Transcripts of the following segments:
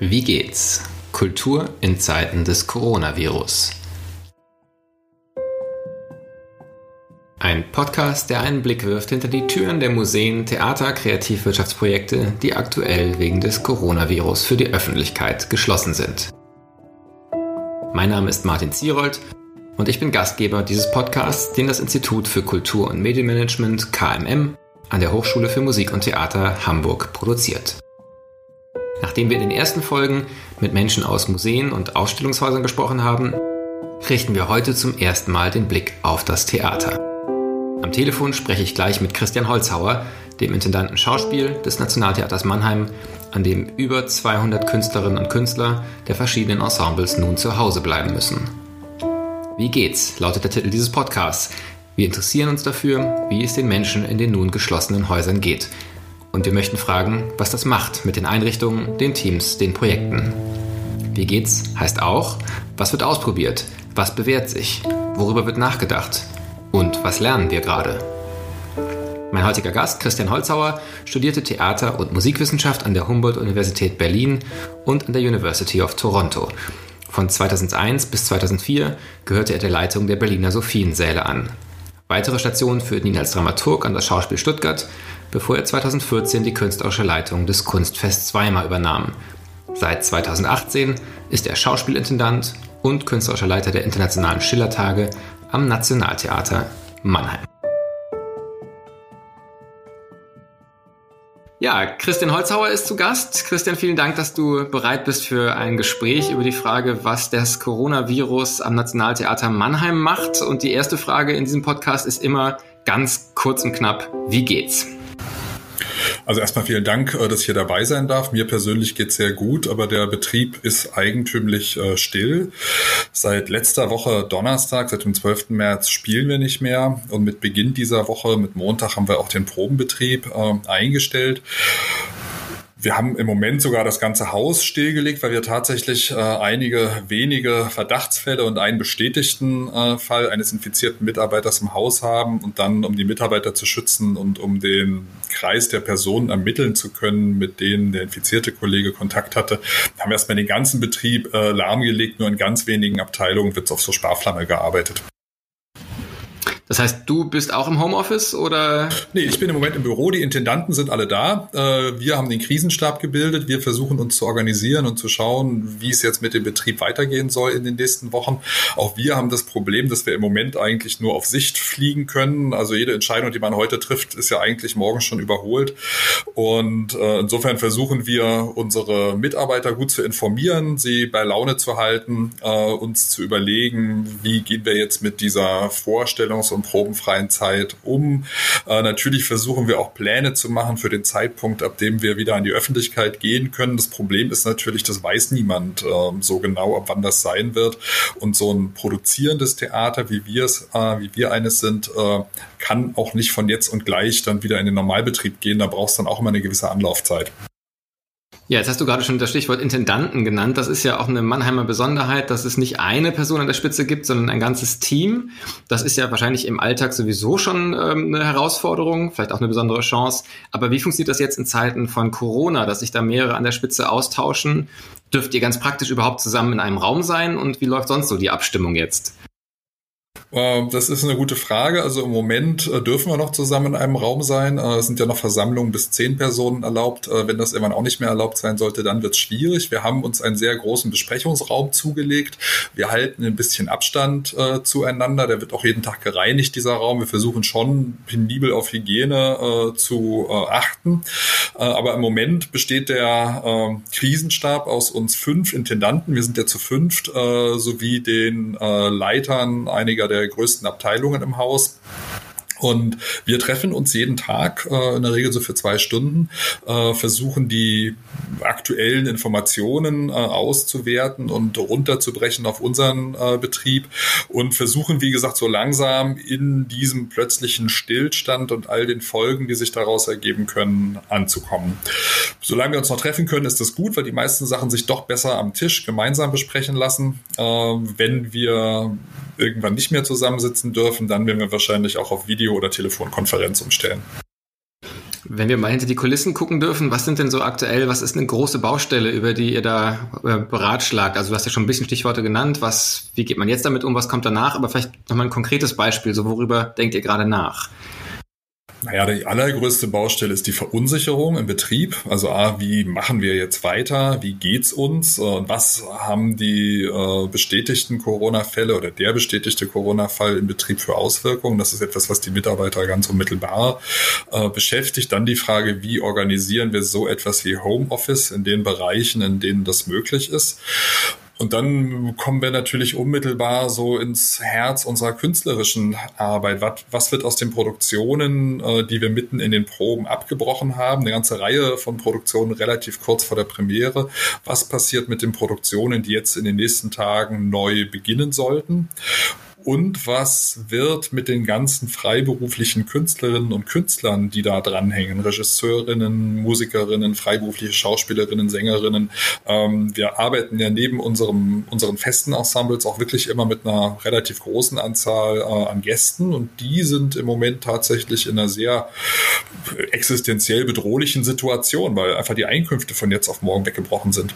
Wie geht's? Kultur in Zeiten des Coronavirus. Ein Podcast, der einen Blick wirft hinter die Türen der Museen, Theater, Kreativwirtschaftsprojekte, die aktuell wegen des Coronavirus für die Öffentlichkeit geschlossen sind. Mein Name ist Martin Zierold und ich bin Gastgeber dieses Podcasts, den das Institut für Kultur- und Medienmanagement KMM an der Hochschule für Musik und Theater Hamburg produziert. Nachdem wir in den ersten Folgen mit Menschen aus Museen und Ausstellungshäusern gesprochen haben, richten wir heute zum ersten Mal den Blick auf das Theater. Am Telefon spreche ich gleich mit Christian Holzhauer, dem Intendanten Schauspiel des Nationaltheaters Mannheim, an dem über 200 Künstlerinnen und Künstler der verschiedenen Ensembles nun zu Hause bleiben müssen. Wie geht's? lautet der Titel dieses Podcasts. Wir interessieren uns dafür, wie es den Menschen in den nun geschlossenen Häusern geht. Und wir möchten fragen, was das macht mit den Einrichtungen, den Teams, den Projekten. Wie geht's heißt auch, was wird ausprobiert, was bewährt sich, worüber wird nachgedacht und was lernen wir gerade. Mein heutiger Gast, Christian Holzhauer, studierte Theater- und Musikwissenschaft an der Humboldt-Universität Berlin und an der University of Toronto. Von 2001 bis 2004 gehörte er der Leitung der Berliner Sophiensäle an. Weitere Stationen führten ihn als Dramaturg an das Schauspiel Stuttgart, bevor er 2014 die künstlerische Leitung des Kunstfests Weimar übernahm. Seit 2018 ist er Schauspielintendant und künstlerischer Leiter der Internationalen Schillertage am Nationaltheater Mannheim. Ja, Christian Holzhauer ist zu Gast. Christian, vielen Dank, dass du bereit bist für ein Gespräch über die Frage, was das Coronavirus am Nationaltheater Mannheim macht. Und die erste Frage in diesem Podcast ist immer ganz kurz und knapp, wie geht's? Also erstmal vielen Dank, äh, dass ich hier dabei sein darf. Mir persönlich geht es sehr gut, aber der Betrieb ist eigentümlich äh, still. Seit letzter Woche Donnerstag, seit dem 12. März spielen wir nicht mehr und mit Beginn dieser Woche, mit Montag, haben wir auch den Probenbetrieb äh, eingestellt. Wir haben im Moment sogar das ganze Haus stillgelegt, weil wir tatsächlich äh, einige wenige Verdachtsfälle und einen bestätigten äh, Fall eines infizierten Mitarbeiters im Haus haben und dann, um die Mitarbeiter zu schützen und um den Kreis der Personen ermitteln zu können, mit denen der infizierte Kollege Kontakt hatte, haben wir erstmal den ganzen Betrieb äh, lahmgelegt. Nur in ganz wenigen Abteilungen wird auf so Sparflamme gearbeitet. Das heißt, du bist auch im Homeoffice oder? Nee, ich bin im Moment im Büro. Die Intendanten sind alle da. Äh, wir haben den Krisenstab gebildet. Wir versuchen uns zu organisieren und zu schauen, wie es jetzt mit dem Betrieb weitergehen soll in den nächsten Wochen. Auch wir haben das Problem, dass wir im Moment eigentlich nur auf Sicht fliegen können. Also jede Entscheidung, die man heute trifft, ist ja eigentlich morgen schon überholt. Und äh, insofern versuchen wir, unsere Mitarbeiter gut zu informieren, sie bei Laune zu halten, äh, uns zu überlegen, wie gehen wir jetzt mit dieser Vorstellungs- und probenfreien Zeit um. Äh, natürlich versuchen wir auch Pläne zu machen für den Zeitpunkt, ab dem wir wieder an die Öffentlichkeit gehen können. Das Problem ist natürlich, das weiß niemand äh, so genau, ab wann das sein wird. Und so ein produzierendes Theater, wie wir es, äh, wie wir eines sind, äh, kann auch nicht von jetzt und gleich dann wieder in den Normalbetrieb gehen. Da brauchst du dann auch immer eine gewisse Anlaufzeit. Ja, jetzt hast du gerade schon das Stichwort Intendanten genannt. Das ist ja auch eine Mannheimer Besonderheit, dass es nicht eine Person an der Spitze gibt, sondern ein ganzes Team. Das ist ja wahrscheinlich im Alltag sowieso schon ähm, eine Herausforderung, vielleicht auch eine besondere Chance. Aber wie funktioniert das jetzt in Zeiten von Corona, dass sich da mehrere an der Spitze austauschen? Dürft ihr ganz praktisch überhaupt zusammen in einem Raum sein? Und wie läuft sonst so die Abstimmung jetzt? Ähm, das ist eine gute Frage. Also im Moment äh, dürfen wir noch zusammen in einem Raum sein. Äh, es sind ja noch Versammlungen bis zehn Personen erlaubt. Äh, wenn das irgendwann auch nicht mehr erlaubt sein sollte, dann wird es schwierig. Wir haben uns einen sehr großen Besprechungsraum zugelegt. Wir halten ein bisschen Abstand äh, zueinander. Der wird auch jeden Tag gereinigt, dieser Raum. Wir versuchen schon penibel auf Hygiene äh, zu äh, achten. aber im Moment besteht der Krisenstab aus uns fünf Intendanten. Wir sind ja zu fünft, sowie den Leitern einiger der größten Abteilungen im Haus. Und wir treffen uns jeden Tag, äh, in der Regel so für zwei Stunden, äh, versuchen die aktuellen Informationen äh, auszuwerten und runterzubrechen auf unseren äh, Betrieb und versuchen, wie gesagt, so langsam in diesem plötzlichen Stillstand und all den Folgen, die sich daraus ergeben können, anzukommen. Solange wir uns noch treffen können, ist das gut, weil die meisten Sachen sich doch besser am Tisch gemeinsam besprechen lassen. Äh, wenn wir irgendwann nicht mehr zusammensitzen dürfen, dann werden wir wahrscheinlich auch auf Video- oder Telefonkonferenz umstellen. Wenn wir mal hinter die Kulissen gucken dürfen, was sind denn so aktuell, was ist eine große Baustelle, über die ihr da äh, beratschlagt? Also du hast ja schon ein bisschen Stichworte genannt, was, wie geht man jetzt damit um, was kommt danach, aber vielleicht nochmal ein konkretes Beispiel, so worüber denkt ihr gerade nach? Naja, die allergrößte Baustelle ist die Verunsicherung im Betrieb. Also A, wie machen wir jetzt weiter? Wie geht's uns? Und was haben die äh, bestätigten Corona-Fälle oder der bestätigte Corona-Fall im Betrieb für Auswirkungen? Das ist etwas, was die Mitarbeiter ganz unmittelbar äh, beschäftigt. Dann die Frage, wie organisieren wir so etwas wie Homeoffice in den Bereichen, in denen das möglich ist? Und dann kommen wir natürlich unmittelbar so ins Herz unserer künstlerischen Arbeit. Was, was wird aus den Produktionen, äh, die wir mitten in den Proben abgebrochen haben? Eine ganze Reihe von Produktionen relativ kurz vor der Premiere. Was passiert mit den Produktionen, die jetzt in den nächsten Tagen neu beginnen sollten? Und was wird mit den ganzen freiberuflichen Künstlerinnen und Künstlern, die da dranhängen, Regisseurinnen, Musikerinnen, freiberufliche Schauspielerinnen, Sängerinnen. Ähm, wir arbeiten ja neben unserem, unseren festen Ensembles auch wirklich immer mit einer relativ großen Anzahl äh, an Gästen und die sind im Moment tatsächlich in einer sehr existenziell bedrohlichen Situation, weil einfach die Einkünfte von jetzt auf morgen weggebrochen sind.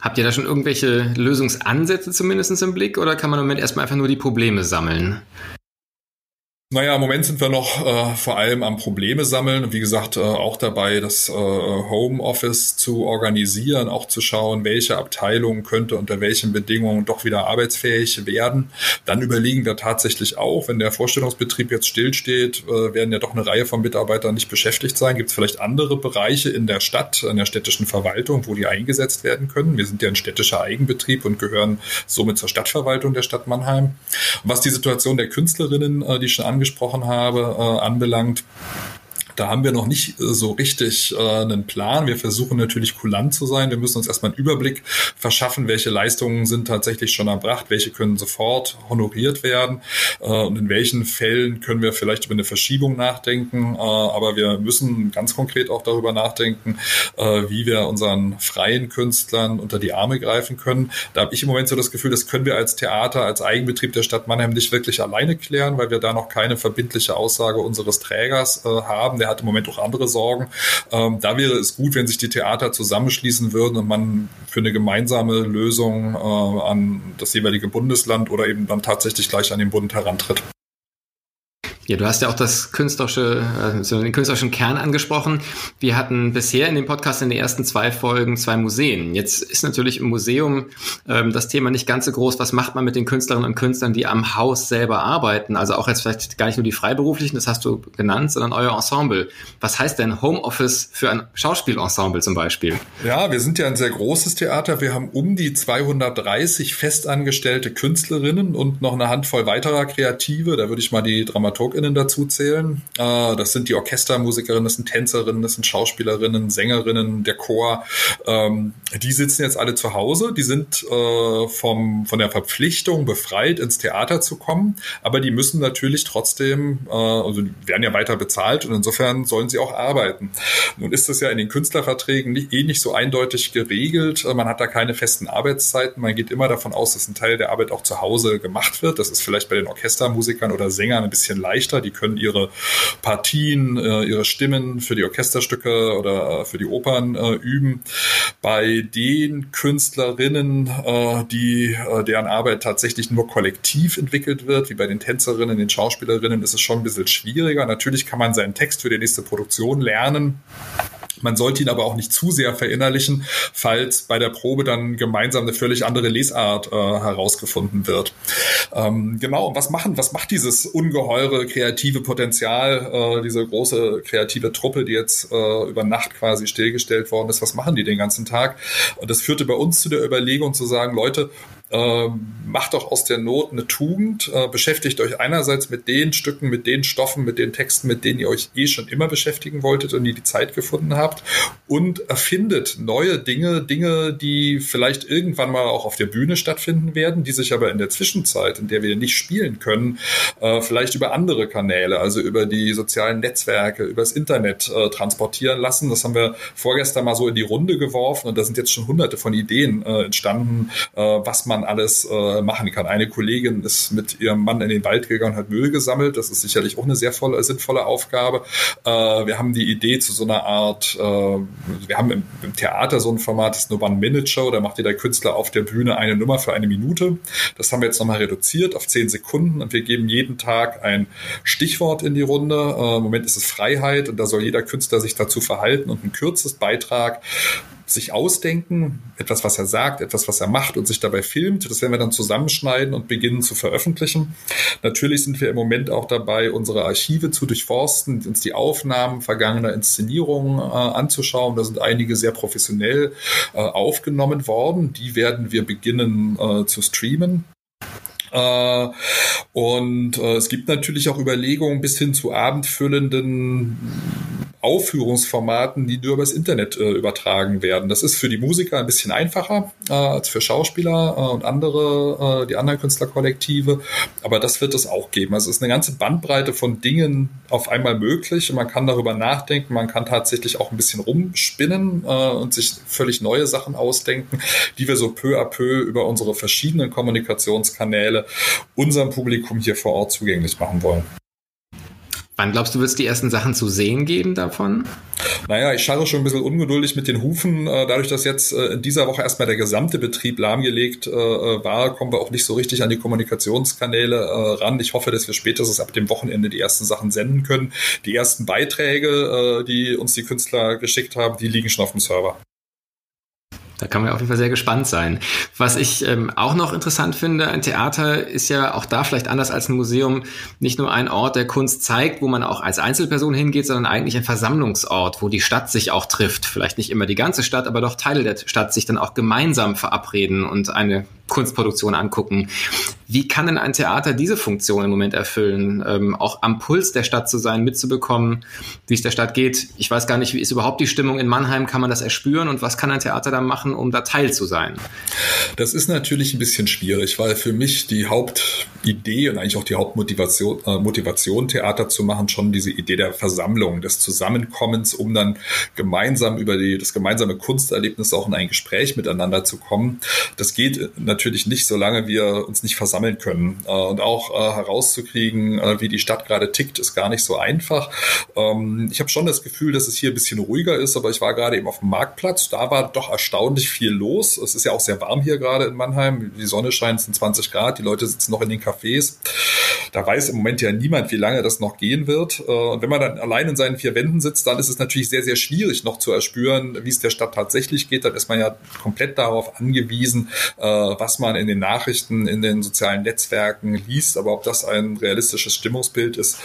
Habt ihr da schon irgendwelche Lösungsansätze zumindest im Blick oder kann man im Moment erstmal einfach nur die Probleme sammeln? Naja, im Moment sind wir noch äh, vor allem am Probleme sammeln und wie gesagt äh, auch dabei, das äh, Homeoffice zu organisieren, auch zu schauen, welche Abteilung könnte unter welchen Bedingungen doch wieder arbeitsfähig werden. Dann überlegen wir tatsächlich auch, wenn der Vorstellungsbetrieb jetzt stillsteht, äh, werden ja doch eine Reihe von Mitarbeitern nicht beschäftigt sein. Gibt es vielleicht andere Bereiche in der Stadt, in der städtischen Verwaltung, wo die eingesetzt werden können? Wir sind ja ein städtischer Eigenbetrieb und gehören somit zur Stadtverwaltung der Stadt Mannheim. was die Situation der Künstlerinnen, äh, die schon angesprochen habe, äh, anbelangt, da haben wir noch nicht äh, so richtig äh, einen Plan. Wir versuchen natürlich kulant zu sein. Wir müssen uns erstmal einen Überblick verschaffen, welche Leistungen sind tatsächlich schon erbracht, welche können sofort honoriert werden äh, und in welchen Fällen können wir vielleicht über eine Verschiebung nachdenken. Äh, aber wir müssen ganz konkret auch darüber nachdenken, äh, wie wir unseren freien Künstlern unter die Arme greifen können. Da habe ich im Moment so das Gefühl, das können wir als Theater, als Eigenbetrieb der Stadt Mannheim nicht wirklich alleine klären, weil wir da noch keine verbindliche Aussage unseres Trägers äh, haben. Der hat im Moment auch andere Sorgen. Ähm, da wäre es gut, wenn sich die Theater zusammenschließen würden und man für eine gemeinsame Lösung äh, an das jeweilige Bundesland oder eben dann tatsächlich gleich an den Bund herantritt. Ja, du hast ja auch das künstlerische, also den künstlerischen Kern angesprochen. Wir hatten bisher in dem Podcast in den ersten zwei Folgen zwei Museen. Jetzt ist natürlich im Museum ähm, das Thema nicht ganz so groß. Was macht man mit den Künstlerinnen und Künstlern, die am Haus selber arbeiten? Also auch jetzt vielleicht gar nicht nur die Freiberuflichen, das hast du genannt, sondern euer Ensemble. Was heißt denn Homeoffice für ein Schauspielensemble zum Beispiel? Ja, wir sind ja ein sehr großes Theater. Wir haben um die 230 festangestellte Künstlerinnen und noch eine Handvoll weiterer Kreative. Da würde ich mal die Dramaturg MusikerInnen dazu zählen. Äh, das sind die Orchestermusikerinnen, das sind Tänzerinnen, das sind Schauspielerinnen, Sängerinnen, der Chor. Ähm, die sitzen jetzt alle zu Hause. Die sind äh, vom, von der Verpflichtung befreit, ins Theater zu kommen. Aber die müssen natürlich trotzdem, äh, also werden ja weiter bezahlt und insofern sollen sie auch arbeiten. Nun ist das ja in den Künstlerverträgen nicht, eh nicht so eindeutig geregelt. Man hat da keine festen Arbeitszeiten. Man geht immer davon aus, dass ein Teil der Arbeit auch zu Hause gemacht wird. Das ist vielleicht bei den Orchestermusikern oder Sängern ein bisschen leichter leichter. Die können ihre Partien, äh, ihre Stimmen für die Orchesterstücke oder äh, für die Opern äh, üben. Bei den Künstlerinnen, äh, die äh, deren Arbeit tatsächlich nur kollektiv entwickelt wird, wie bei den Tänzerinnen, den Schauspielerinnen, ist es schon ein bisschen schwieriger. Natürlich kann man seinen Text für die nächste Produktion lernen. Man sollte ihn aber auch nicht zu sehr verinnerlichen, falls bei der Probe dann gemeinsam eine völlig andere Lesart äh, herausgefunden wird. Ähm, genau, was machen, was macht dieses ungeheure kreative Potenzial, äh, diese große kreative Truppe, die jetzt äh, über Nacht quasi stillgestellt worden ist, was machen die den ganzen Tag? Und das führte bei uns zu der Überlegung zu sagen, Leute, äh, macht doch aus der Not eine Tugend, äh, beschäftigt euch einerseits mit den Stücken, mit den Stoffen, mit den Texten, mit denen ihr euch eh schon immer beschäftigen wolltet und die die Zeit gefunden habt und erfindet neue Dinge, Dinge, die vielleicht irgendwann mal auch auf der Bühne stattfinden werden, die sich aber in der Zwischenzeit, in der wir nicht spielen können, äh, vielleicht über andere Kanäle, also über die sozialen Netzwerke, übers Internet äh, transportieren lassen. Das haben wir vorgestern mal so in die Runde geworfen und da sind jetzt schon hunderte von Ideen äh, entstanden, äh, was man man alles äh, machen kann. Eine Kollegin ist mit ihrem Mann in den Wald gegangen hat Müll gesammelt. Das ist sicherlich auch eine sehr volle, sinnvolle Aufgabe. Äh, wir haben die Idee zu so einer Art, äh, wir haben im, im, Theater so ein Format, das ist eine One-Minute-Show, da macht jeder Künstler auf der Bühne eine Nummer für eine Minute. Das haben wir jetzt nochmal reduziert auf zehn Sekunden und wir geben jeden Tag ein Stichwort in die Runde. Äh, Im Moment ist es Freiheit und da soll jeder Künstler sich dazu verhalten und ein kürzes Beitrag sich ausdenken, etwas, was er sagt, etwas, was er macht und sich dabei filmt. Das werden wir dann zusammenschneiden und beginnen zu veröffentlichen. Natürlich sind wir im Moment auch dabei, unsere Archive zu durchforsten, uns die Aufnahmen vergangener Inszenierungen äh, anzuschauen. Da sind einige sehr professionell äh, aufgenommen worden. Die werden wir beginnen äh, zu streamen. Äh, und äh, es gibt natürlich auch Überlegungen bis hin zu abendfüllenden Aufführungsformaten, die nur übers Internet äh, übertragen werden. Das ist für die Musiker ein bisschen einfacher äh, als für Schauspieler äh, und andere, äh, die anderen Künstlerkollektive. Aber das wird es auch geben. Also es ist eine ganze Bandbreite von Dingen auf einmal möglich man kann darüber nachdenken. Man kann tatsächlich auch ein bisschen rumspinnen äh, und sich völlig neue Sachen ausdenken, die wir so peu à peu über unsere verschiedenen Kommunikationskanäle unserem Publikum hier vor Ort zugänglich machen wollen. Wann glaubst du, wird es die ersten Sachen zu sehen geben davon? Naja, ich scharre schon ein bisschen ungeduldig mit den Hufen. Äh, dadurch, dass jetzt äh, in dieser Woche erstmal der gesamte Betrieb lahmgelegt äh, war, kommen wir auch nicht so richtig an die Kommunikationskanäle ran. Ich hoffe, dass wir spätestens ab dem Wochenende die ersten Sachen senden können. Die ersten Beiträge, die uns die Künstler geschickt haben, die liegen schon auf dem Server. Da kann man auf jeden Fall sehr gespannt sein. Was ich ähm, auch noch interessant finde, ein Theater ist ja auch da vielleicht anders als ein Museum nicht nur ein Ort, der Kunst zeigt, wo man auch als Einzelperson hingeht, sondern eigentlich ein Versammlungsort, wo die Stadt sich auch trifft. Vielleicht nicht immer die ganze Stadt, aber doch Teile der Stadt sich dann auch gemeinsam verabreden und eine Kunstproduktion angucken. Wie kann denn ein Theater diese Funktion im Moment erfüllen? Ähm, auch am Puls der Stadt zu sein, mitzubekommen, wie es der Stadt geht. Ich weiß gar nicht, wie ist überhaupt die Stimmung in Mannheim? Kann man das erspüren? Und was kann ein Theater da machen, um da Teil zu sein? Das ist natürlich ein bisschen schwierig, weil für mich die Hauptidee und eigentlich auch die Hauptmotivation, äh, Motivation, Theater zu machen, schon diese Idee der Versammlung, des Zusammenkommens, um dann gemeinsam über die, das gemeinsame Kunsterlebnis auch in ein Gespräch miteinander zu kommen. Das geht natürlich nicht, solange wir uns nicht versammeln sammeln können. Äh, und auch äh, herauszukriegen, äh, wie die Stadt gerade tickt, ist gar nicht so einfach. Ähm, ich habe schon das Gefühl, dass es hier ein bisschen ruhiger ist, aber ich war gerade eben auf dem Marktplatz. Da war doch erstaunlich viel los. Es ist ja auch sehr warm hier gerade in Mannheim. Die Sonne scheint, es sind 20 Grad. Die Leute sitzen noch in den Cafés. Da weiß im Moment ja niemand, wie lange das noch gehen wird. Und wenn man dann allein in seinen vier Wänden sitzt, dann ist es natürlich sehr, sehr schwierig noch zu erspüren, wie es der Stadt tatsächlich geht. Dann ist man ja komplett darauf angewiesen, was man in den Nachrichten, in den sozialen sozialen Netzwerken liest, aber ob das ein realistisches Stimmungsbild ist,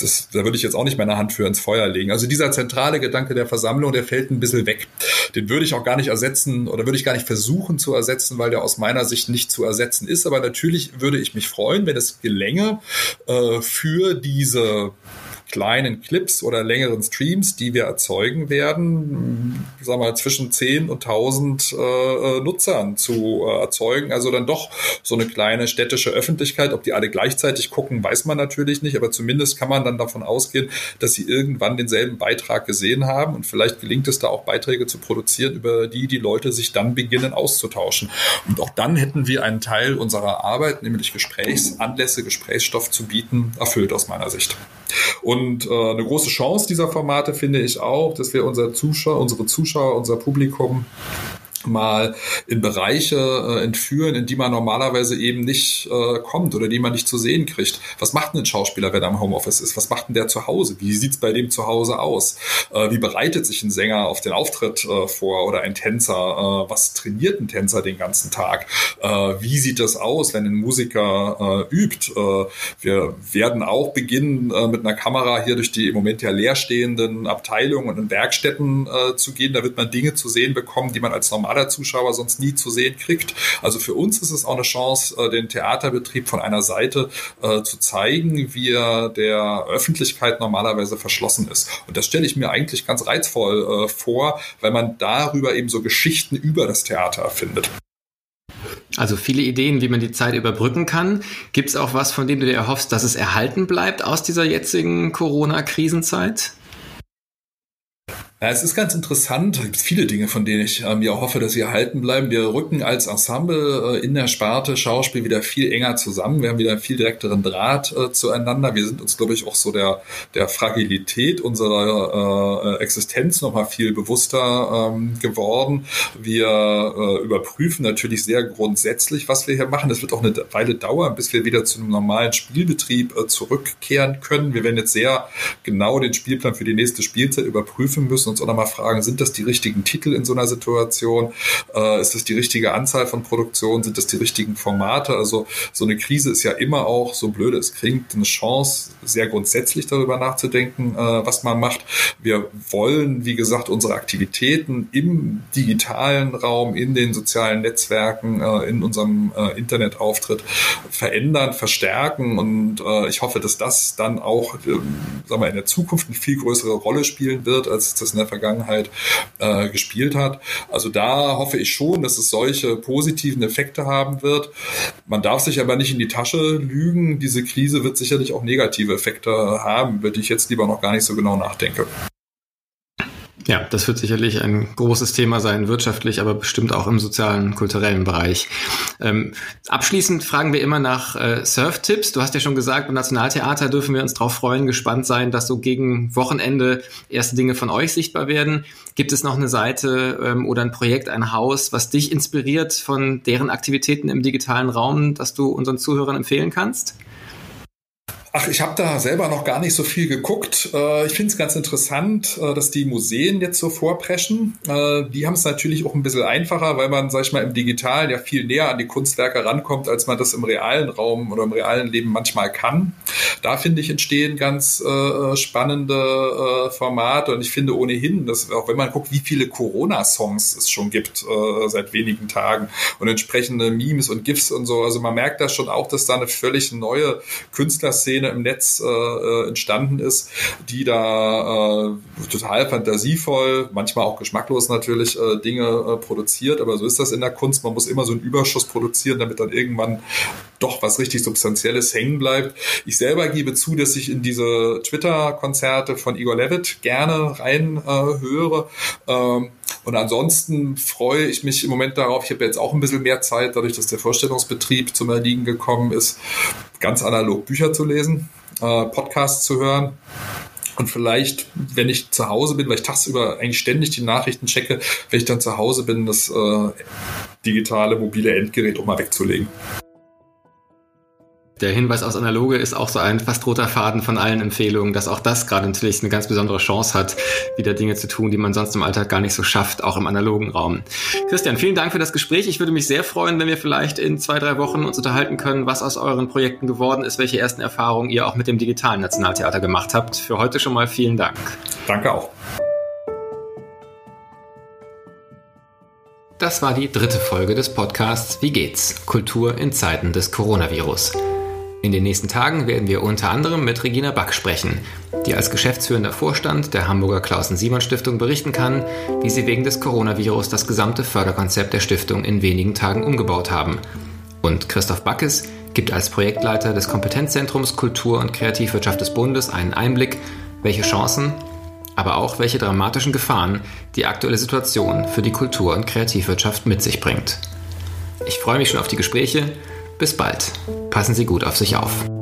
das, da würde ich jetzt auch nicht meine Hand für ins Feuer legen. Also dieser zentrale Gedanke der Versammlung, der fällt ein bisschen weg. Den würde ich auch gar nicht ersetzen oder würde ich gar nicht versuchen zu ersetzen, weil der aus meiner Sicht nicht zu ersetzen ist. Aber natürlich würde ich mich freuen, wenn es gelänge, äh, für diese kleinen Clips oder längeren Streams, die wir erzeugen werden, sagen wir zwischen 10 und 1000 äh, äh, Nutzern zu äh, erzeugen. Also dann doch so eine kleine städtische Öffentlichkeit. Ob die alle gleichzeitig gucken, weiß man natürlich nicht, aber zumindest kann man dann davon ausgehen, dass sie irgendwann denselben Beitrag gesehen haben und vielleicht gelingt es da auch Beiträge zu produzieren, über die die Leute sich dann beginnen auszutauschen. Und auch dann hätten wir einen Teil unserer Arbeit, nämlich Gesprächsanlässe, Gesprächsstoff zu bieten, erfüllt aus meiner Sicht. Und äh, eine große Chance dieser Formate finde ich auch, dass wir unser Zuschauer, unsere Zuschauer, unser Publikum mal in Bereiche äh, entführen, in die man normalerweise eben nicht äh, kommt oder die man nicht zu sehen kriegt. Was macht denn ein Schauspieler, wenn er im Homeoffice ist? Was macht denn der zu Hause? Wie sieht's bei dem zu Hause aus? Äh, wie bereitet sich ein Sänger auf den Auftritt äh, vor oder ein Tänzer? Äh, was trainiert ein Tänzer den ganzen Tag? Äh, wie sieht das aus, wenn ein Musiker äh, übt? Äh, wir werden auch beginnen, äh, mit einer Kamera hier durch die im Moment ja leerstehenden Abteilungen und Werkstätten äh, zu gehen. Da wird man Dinge zu sehen bekommen, die man als normaler Zuschauer sonst nie zu sehen kriegt. Also für uns ist es auch eine Chance, äh, den Theaterbetrieb von einer Seite äh, zu zeigen, wie er der Öffentlichkeit normalerweise verschlossen ist. Und das stelle ich mir eigentlich ganz reizvoll äh, vor, weil man darüber eben so Geschichten über das Theater erfindet. Also viele Ideen, wie man die Zeit überbrücken kann. Gibt es auch was, von dem du dir erhoffst, dass es erhalten bleibt aus dieser jetzigen Corona-Krisenzeit? Ja, es ist ganz interessant. Es gibt viele Dinge, von denen ich ähm, hoffe, dass sie erhalten bleiben. Wir rücken als Ensemble äh, in der Sparte Schauspiel wieder viel enger zusammen. Wir haben wieder einen viel direkteren Draht äh, zueinander. Wir sind uns, glaube ich, auch so der, der Fragilität unserer äh, Existenz nochmal viel bewusster ähm, geworden. Wir äh, überprüfen natürlich sehr grundsätzlich, was wir hier machen. Es wird auch eine Weile dauern, bis wir wieder zu einem normalen Spielbetrieb äh, zurückkehren können. Wir werden jetzt sehr genau den Spielplan für die nächste Spielzeit überprüfen müssen müssen uns auch nochmal fragen, sind das die richtigen Titel in so einer Situation? Äh, ist das die richtige Anzahl von Produktionen? Sind das die richtigen Formate? Also so eine Krise ist ja immer auch, so blöd es klingt, eine Chance, sehr grundsätzlich darüber nachzudenken, äh, was man macht. Wir wollen, wie gesagt, unsere Aktivitäten im digitalen Raum, in den sozialen Netzwerken, äh, in unserem äh, Internetauftritt verändern, verstärken und äh, ich hoffe, dass das dann auch äh, sagen wir, in der Zukunft eine viel größere Rolle spielen wird, als das in der Vergangenheit äh, gespielt hat. Also da hoffe ich schon, dass es solche positiven Effekte haben wird. Man darf sich aber nicht in die Tasche lügen. Diese Krise wird sicherlich auch negative Effekte haben, über die ich jetzt lieber noch gar nicht so genau nachdenke. Ja, das wird sicherlich ein großes Thema sein, wirtschaftlich, aber bestimmt auch im sozialen, kulturellen Bereich. Ähm, abschließend fragen wir immer nach äh, Surf-Tipps. Du hast ja schon gesagt, beim Nationaltheater dürfen wir uns darauf freuen, gespannt sein, dass so gegen Wochenende erste Dinge von euch sichtbar werden. Gibt es noch eine Seite ähm, oder ein Projekt, ein Haus, was dich inspiriert von deren Aktivitäten im digitalen Raum, das du unseren Zuhörern empfehlen kannst? Ach, ich habe da selber noch gar nicht so viel geguckt. Äh, ich finde es ganz interessant, äh, dass die Museen jetzt so vorpreschen. Äh, die haben es natürlich auch ein bisschen einfacher, weil man, sag ich mal, im Digitalen ja viel näher an die Kunstwerke rankommt, als man das im realen Raum oder im realen Leben manchmal kann. Da finde ich entstehen ganz spannende Formate und ich finde ohnehin, dass auch wenn man guckt, wie viele Corona-Songs es schon gibt seit wenigen Tagen und entsprechende Memes und GIFs und so, also man merkt da schon auch, dass da eine völlig neue Künstlerszene Szene im Netz äh, äh, entstanden ist, die da äh, total fantasievoll, manchmal auch geschmacklos natürlich äh, Dinge äh, produziert. Aber so ist das in der Kunst. Man muss immer so einen Überschuss produzieren, damit dann irgendwann doch was richtig Substanzielles hängen bleibt. Ich selber gebe zu, dass ich in diese Twitter-Konzerte von Igor Levitt gerne reinhöre. Äh, ähm, und ansonsten freue ich mich im Moment darauf, ich habe jetzt auch ein bisschen mehr Zeit, dadurch, dass der Vorstellungsbetrieb zum Erliegen gekommen ist, ganz analog Bücher zu lesen, äh, Podcasts zu hören. Und vielleicht, wenn ich zu Hause bin, weil ich tagsüber eigentlich ständig die Nachrichten checke, wenn ich dann zu Hause bin, das äh, digitale mobile Endgerät auch mal wegzulegen. Der Hinweis aus Analoge ist auch so ein fast roter Faden von allen Empfehlungen, dass auch das gerade natürlich eine ganz besondere Chance hat, wieder Dinge zu tun, die man sonst im Alltag gar nicht so schafft, auch im analogen Raum. Christian, vielen Dank für das Gespräch. Ich würde mich sehr freuen, wenn wir vielleicht in zwei, drei Wochen uns unterhalten können, was aus euren Projekten geworden ist, welche ersten Erfahrungen ihr auch mit dem digitalen Nationaltheater gemacht habt. Für heute schon mal vielen Dank. Danke auch. Das war die dritte Folge des Podcasts Wie geht's? Kultur in Zeiten des Coronavirus. In den nächsten Tagen werden wir unter anderem mit Regina Back sprechen, die als geschäftsführender Vorstand der Hamburger Klausen-Siemann-Stiftung berichten kann, wie sie wegen des Coronavirus das gesamte Förderkonzept der Stiftung in wenigen Tagen umgebaut haben. Und Christoph Backes gibt als Projektleiter des Kompetenzzentrums Kultur und Kreativwirtschaft des Bundes einen Einblick, welche Chancen, aber auch welche dramatischen Gefahren die aktuelle Situation für die Kultur- und Kreativwirtschaft mit sich bringt. Ich freue mich schon auf die Gespräche bis bald. Passen Sie gut auf sich auf.